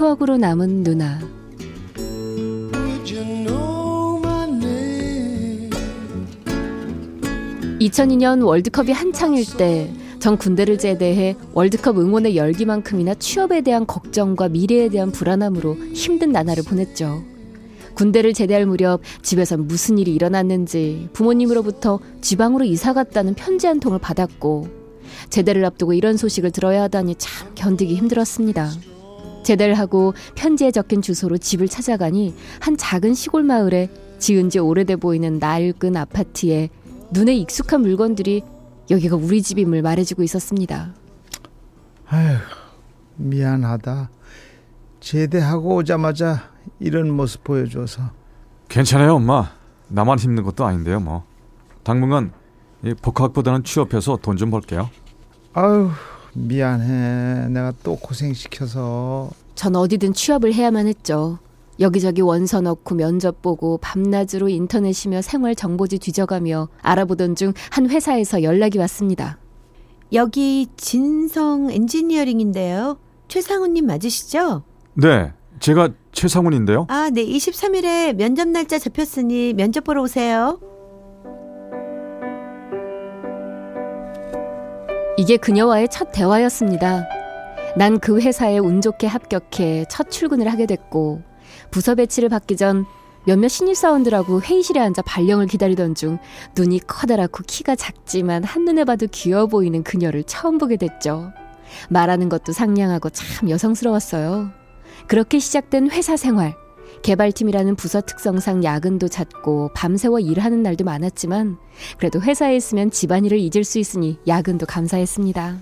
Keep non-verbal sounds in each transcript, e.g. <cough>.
추억으로 남은 누나 2002년 월드컵이 한창일 때 전 군대를 제대해 월드컵 응원의 열기만큼이나 취업에 대한 걱정과 미래에 대한 불안함으로 힘든 나날을 보냈죠. 군대를 제대할 무렵 집에선 무슨 일이 일어났는지 부모님으로부터 지방으로 이사 갔다는 편지 한 통을 받았고 제대를 앞두고 이런 소식을 들어야 하다니 참 견디기 힘들었습니다. 제대를 하고 편지에 적힌 주소로 집을 찾아가니 한 작은 시골 마을에 지은 지 오래돼 보이는 낡은 아파트에 눈에 익숙한 물건들이 여기가 우리 집임을 말해주고 있었습니다. 아휴, 미안하다. 제대하고 오자마자 이런 모습 보여줘서. 괜찮아요, 엄마. 나만 힘든 것도 아닌데요, 뭐. 당분간 복학보다는 취업해서 돈 좀 벌게요. 아유, 미안해. 내가 또 고생시켜서. 전 어디든 취업을 해야만 했죠. 여기저기 원서 넣고 면접 보고 밤낮으로 인터넷이며 생활 정보지 뒤져가며 알아보던 중 한 회사에서 연락이 왔습니다. 여기 진성 엔지니어링인데요. 최상훈님 맞으시죠? 네, 제가 최상훈인데요. 아, 네. 23일에 면접 날짜 잡혔으니 면접 보러 오세요. 이게 그녀와의 첫 대화였습니다. 난 그 회사에 운 좋게 합격해 첫 출근을 하게 됐고 부서 배치를 받기 전 몇몇 신입사원들하고 회의실에 앉아 발령을 기다리던 중 눈이 커다랗고 키가 작지만 한눈에 봐도 귀여워 보이는 그녀를 처음 보게 됐죠. 말하는 것도 상냥하고 참 여성스러웠어요. 그렇게 시작된 회사 생활. 개발팀이라는 부서 특성상 야근도 잦고 밤새워 일하는 날도 많았지만 그래도 회사에 있으면 집안일을 잊을 수 있으니 야근도 감사했습니다.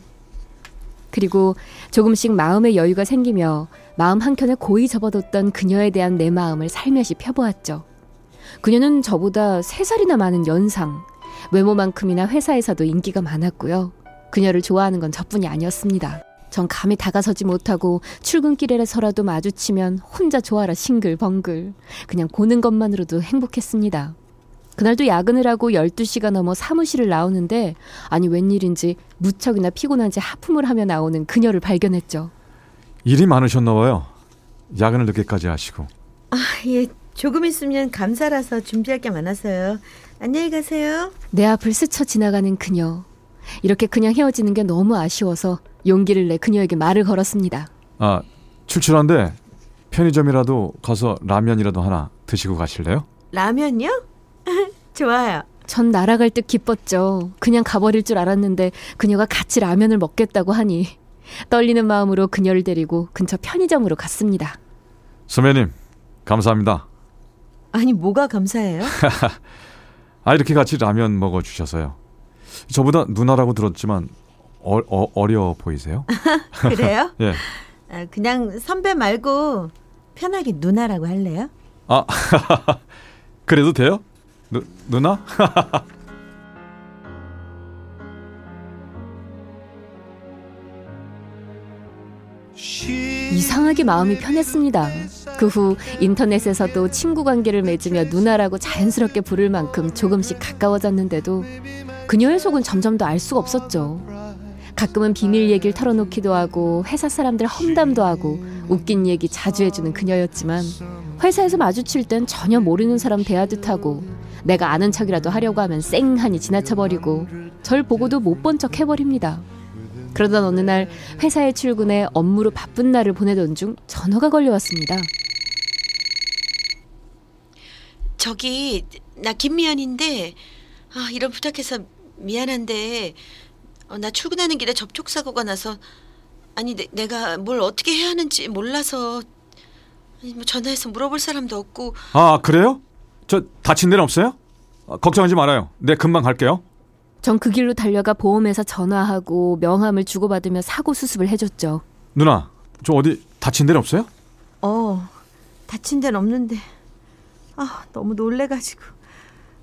그리고 조금씩 마음의 여유가 생기며 마음 한켠에 고이 접어뒀던 그녀에 대한 내 마음을 살며시 펴보았죠. 그녀는 저보다 세살이나 많은 연상, 외모만큼이나 회사에서도 인기가 많았고요. 그녀를 좋아하는 건 저뿐이 아니었습니다. 전 감히 다가서지 못하고 출근길에서라도 마주치면 혼자 좋아라 싱글벙글. 그냥 보는 것만으로도 행복했습니다. 그날도 야근을 하고 12시가 넘어 사무실을 나오는데 아니 웬일인지 무척이나 피곤한지 하품을 하며 나오는 그녀를 발견했죠. 일이 많으셨나 봐요. 야근을 늦게까지 하시고. 아, 예. 조금 있으면 감사라서 준비할 게 많아서요. 안녕히 가세요. 내 앞을 스쳐 지나가는 그녀. 이렇게 그냥 헤어지는 게 너무 아쉬워서 용기를 내 그녀에게 말을 걸었습니다. 아, 출출한데 편의점이라도 가서 라면이라도 하나 드시고 가실래요? 라면요? <laughs> 좋아요. 전 날아갈 듯 기뻤죠. 그냥 가버릴 줄 알았는데 그녀가 같이 라면을 먹겠다고 하니 떨리는 마음으로 그녀를 데리고 근처 편의점으로 갔습니다. 선배님, 감사합니다. 아니, 뭐가 감사해요? <laughs> 아, 이렇게 같이 라면 먹어 주셔서요. 저보다 누나라고 들었지만 어, 어, 어려 보이세요? <laughs> 그래요? <laughs> 예. 아, 그냥 선배 말고 편하게 누나라고 할래요? 아, <laughs> 그래도 돼요? 누, 누나? 이상하게 마음이 편했습니다. 그 후 인터넷에서도 친구 관계를 맺으며 누나라고 자연스럽게 부를 만큼 조금씩 가까워졌는데도 그녀의 속은 점점 더 알 수가 없었죠. 가끔은 비밀 얘기를 털어놓기도 하고 회사 사람들 험담도 하고 웃긴 얘기 자주 해주는 그녀였지만 회사에서 마주칠 땐 전혀 모르는 사람 대하듯 하고 내가 아는 척이라도 하려고 하면 쌩하니 지나쳐버리고 절 보고도 못 본 척 해버립니다. 그러던 어느 날 회사에 출근해 업무로 바쁜 날을 보내던 중 전화가 걸려왔습니다. 저기 나 김미연인데 아, 이런 부탁해서 미안한데 어, 나 출근하는 길에 접촉 사고가 나서 아니 내, 가뭘 어떻게 해야 하는지 몰라서 아니, 뭐 전화해서 물어볼 사람도 없고 아, 그래요? 저 다친 데는 없어요? 아, 걱정하지 말아요. 네, 금방 갈게요. 전 그 길로 달려가 보험회사 전화하고 명함을 주고받으며 사고 수습을 해줬죠. 누나, 저 어디 다친 데는 없어요? 어 다친 데는 없는데 아 너무 놀래가지고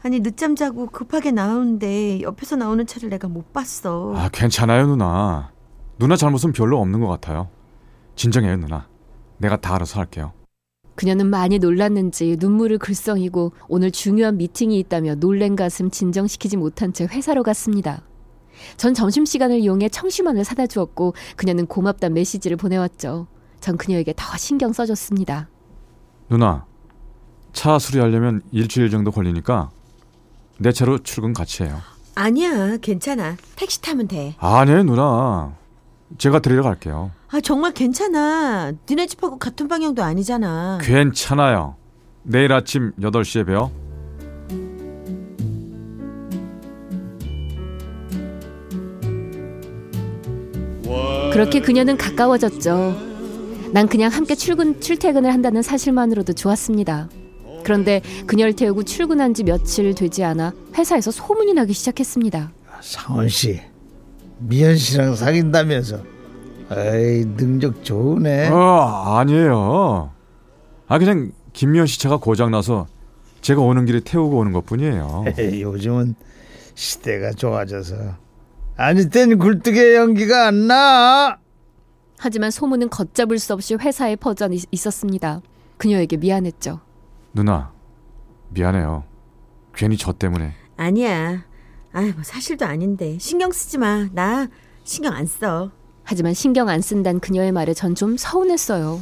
아니 늦잠 자고 급하게 나오는데 옆에서 나오는 차를 내가 못 봤어. 아, 괜찮아요, 누나. 누나 잘못은 별로 없는 것 같아요. 진정해요, 누나. 내가 다 알아서 할게요. 그녀는 많이 놀랐는지 눈물을 글썽이고 오늘 중요한 미팅이 있다며 놀란 가슴 진정시키지 못한 채 회사로 갔습니다. 전 점심시간을 이용해 청심환을 사다 주었고 그녀는 고맙다 메시지를 보내왔죠. 전 그녀에게 더 신경 써줬습니다. 누나, 차 수리하려면 일주일 정도 걸리니까 내 차로 출근 같이 해요. 아니야 괜찮아 택시 타면 돼. 아니에요, 누나. 제가 데리러 갈게요. 아 정말 괜찮아. 니네 집하고 같은 방향도 아니잖아. 괜찮아요. 내일 아침 8시에 봬요. 그렇게 그녀는 가까워졌죠. 난 그냥 함께 출근, 출퇴근을 한다는 사실만으로도 좋았습니다. 그런데 그녀를 태우고 출근한 지 며칠 되지 않아 회사에서 소문이 나기 시작했습니다. 상원 씨, 미연 씨랑 사귄다면서. 에이, 능력 좋으네. 어, 아니에요. 아, 그냥 김미연 씨 차가 고장 나서 제가 오는 길에 태우고 오는 것 뿐이에요. 에이, 요즘은 시대가 좋아져서 아니 땐 굴뚝의 연기가 안 나. 하지만 소문은 걷잡을 수 없이 회사에 퍼져 있- 있었습니다. 그녀에게 미안했죠. 누나, 미안해요. 괜히 저 때문에. 아니야. 아이 뭐 사실도 아닌데 신경 쓰지 마. 나 신경 안 써. 하지만 신경 안 쓴다는 그녀의 말에 전 좀 서운했어요.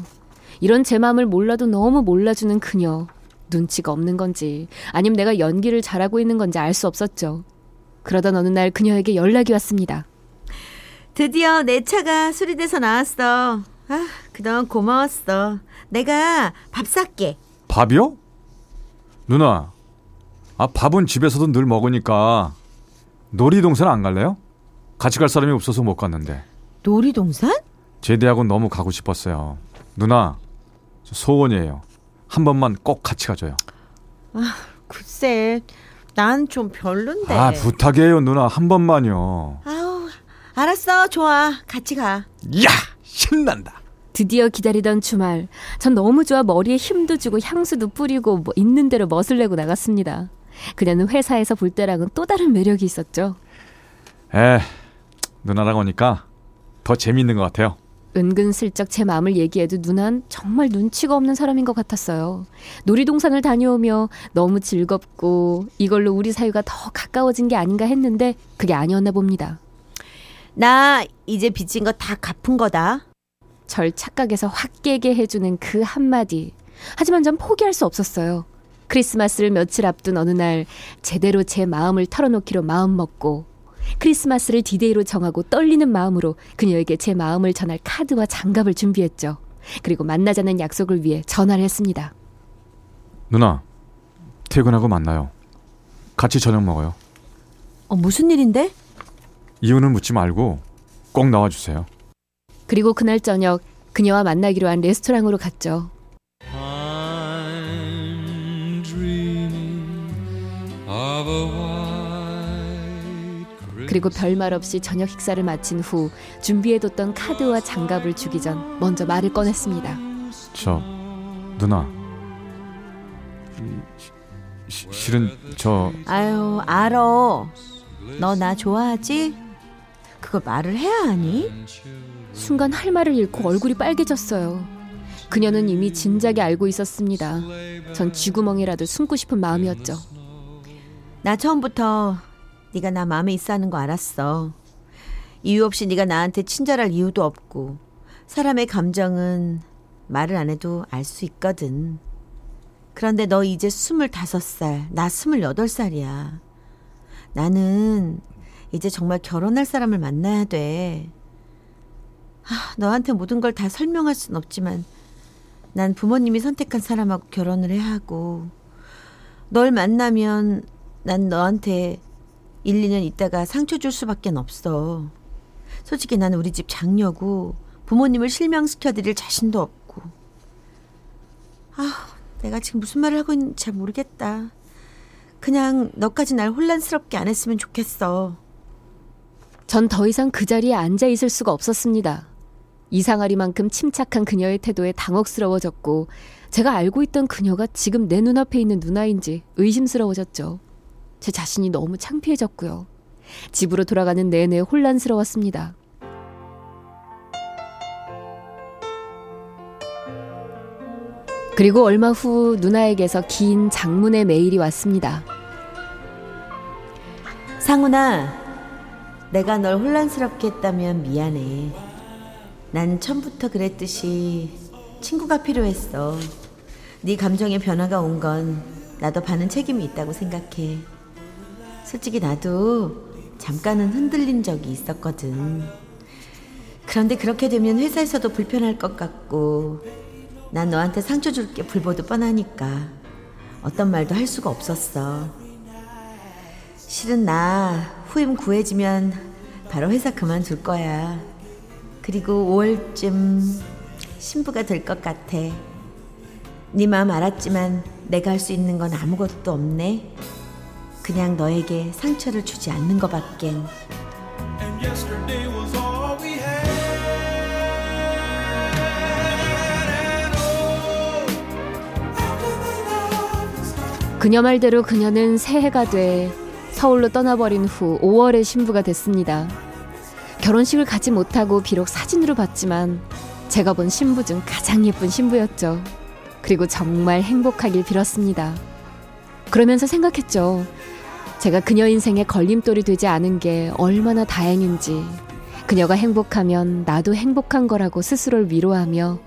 이런 제 마음을 몰라도 너무 몰라주는 그녀. 눈치가 없는 건지 아니면 내가 연기를 잘하고 있는 건지 알 수 없었죠. 그러던 어느 날 그녀에게 연락이 왔습니다. 드디어 내 차가 수리돼서 나왔어. 아 그동안 고마웠어. 내가 밥 살게. 밥이요? 누나, 아, 밥은 집에서도 늘 먹으니까 놀이동산 안 갈래요? 같이 갈 사람이 없어서 못 갔는데. 놀이동산? 제대하고 너무 가고 싶었어요. 누나, 저 소원이에요. 한 번만 꼭 같이 가줘요. 글쎄, 난 좀 별론데. 아, 부탁해요, 누나. 한 번만요. 아우, 알았어, 좋아, 같이 가. 야! 신난다. 드디어 기다리던 주말. 전 너무 좋아 머리에 힘도 주고 향수도 뿌리고 뭐 있는 대로 멋을 내고 나갔습니다. 그녀는 회사에서 볼 때랑은 또 다른 매력이 있었죠. 에, 누나랑 오니까 더 재밌는 것 같아요. 은근슬쩍 제 마음을 얘기해도 누난 정말 눈치가 없는 사람인 것 같았어요. 놀이동산을 다녀오며 너무 즐겁고 이걸로 우리 사이가 더 가까워진 게 아닌가 했는데 그게 아니었나 봅니다. 나 이제 빚진 거 다 갚은 거다. 절 착각에서 확 깨게 해주는 그 한마디. 하지만 전 포기할 수 없었어요. 크리스마스를 며칠 앞둔 어느 날 제대로 제 마음을 털어놓기로 마음먹고 크리스마스를 디데이로 정하고 떨리는 마음으로 그녀에게 제 마음을 전할 카드와 장갑을 준비했죠. 그리고 만나자는 약속을 위해 전화를 했습니다. 누나, 퇴근하고 만나요. 같이 저녁 먹어요. 어, 무슨 일인데? 이유는 묻지 말고 꼭 나와주세요. 그리고 그날 저녁 그녀와 만나기로 한 레스토랑으로 갔죠. 그리고 별말 없이 저녁 식사를 마친 후 준비해뒀던 카드와 장갑을 주기 전 먼저 말을 꺼냈습니다. 저, 누나. 시- 시- 실은 저 아유, 알아. 너나 좋아하지? 그걸 말을 해야 하니? 순간 할 말을 잃고 얼굴이 빨개졌어요. 그녀는 이미 진작에 알고 있었습니다. 전 쥐구멍이라도 숨고 싶은 마음이었죠. 나 처음부터 네가 나 마음에 있어 하는 거 알았어. 이유 없이 네가 나한테 친절할 이유도 없고 사람의 감정은 말을 안 해도 알 수 있거든. 그런데 너 이제 스물다섯 살, 나 스물여덟 살이야. 나는 이제 정말 결혼할 사람을 만나야 돼. 아, 너한테 모든 걸 다 설명할 순 없지만 난 부모님이 선택한 사람하고 결혼을 해야 하고 널 만나면 난 너한테 1, 2년 있다가 상처 줄 수밖에 없어. 솔직히 나는 우리 집 장녀고 부모님을 실망시켜드릴 자신도 없고. 아, 내가 지금 무슨 말을 하고 있는지 잘 모르겠다. 그냥 너까지 날 혼란스럽게 안 했으면 좋겠어. 전 더 이상 그 자리에 앉아 있을 수가 없었습니다. 이상하리만큼 침착한 그녀의 태도에 당혹스러워졌고 제가 알고 있던 그녀가 지금 내 눈앞에 있는 누나인지 의심스러워졌죠. 제 자신이 너무 창피해졌고요. 집으로 돌아가는 내내 혼란스러웠습니다. 그리고 얼마 후 누나에게서 긴 장문의 메일이 왔습니다. 상훈아, 내가 널 혼란스럽게 했다면 미안해. 난 처음부터 그랬듯이 친구가 필요했어. 네 감정에 변화가 온 건 나도 반은 책임이 있다고 생각해. 솔직히 나도 잠깐은 흔들린 적이 있었거든. 그런데 그렇게 되면 회사에서도 불편할 것 같고 난 너한테 상처 줄 게 불보듯 뻔하니까 어떤 말도 할 수가 없었어. 실은 나 후임 구해지면 바로 회사 그만둘 거야. 그리고 5월쯤 신부가 될 것 같아. 네 마음 알았지만 내가 할 수 있는 건 아무것도 없네. 그냥 너에게 상처를 주지 않는 것밖엔. 그녀 말대로 그녀는 새해가 돼 서울로 떠나버린 후 5월에 신부가 됐습니다. 결혼식을 가지 못하고 비록 사진으로 봤지만 제가 본 신부 중 가장 예쁜 신부였죠. 그리고 정말 행복하길 빌었습니다. 그러면서 생각했죠. 제가 그녀 인생에 걸림돌이 되지 않은 게 얼마나 다행인지. 그녀가 행복하면 나도 행복한 거라고 스스로를 위로하며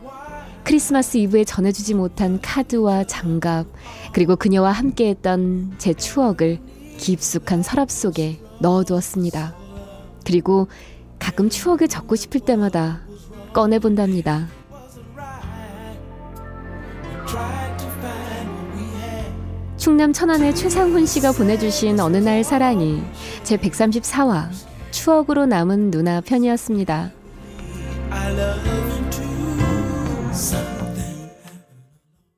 크리스마스 이브에 전해주지 못한 카드와 장갑, 그리고 그녀와 함께 했던 제 추억을 깊숙한 서랍 속에 넣어두었습니다. 그리고 가끔 추억을 적고 싶을 때마다 꺼내본답니다. 충남 천안의 최상훈 씨가 보내주신 어느 날 사랑이 제 134화 추억으로 남은 누나 편이었습니다.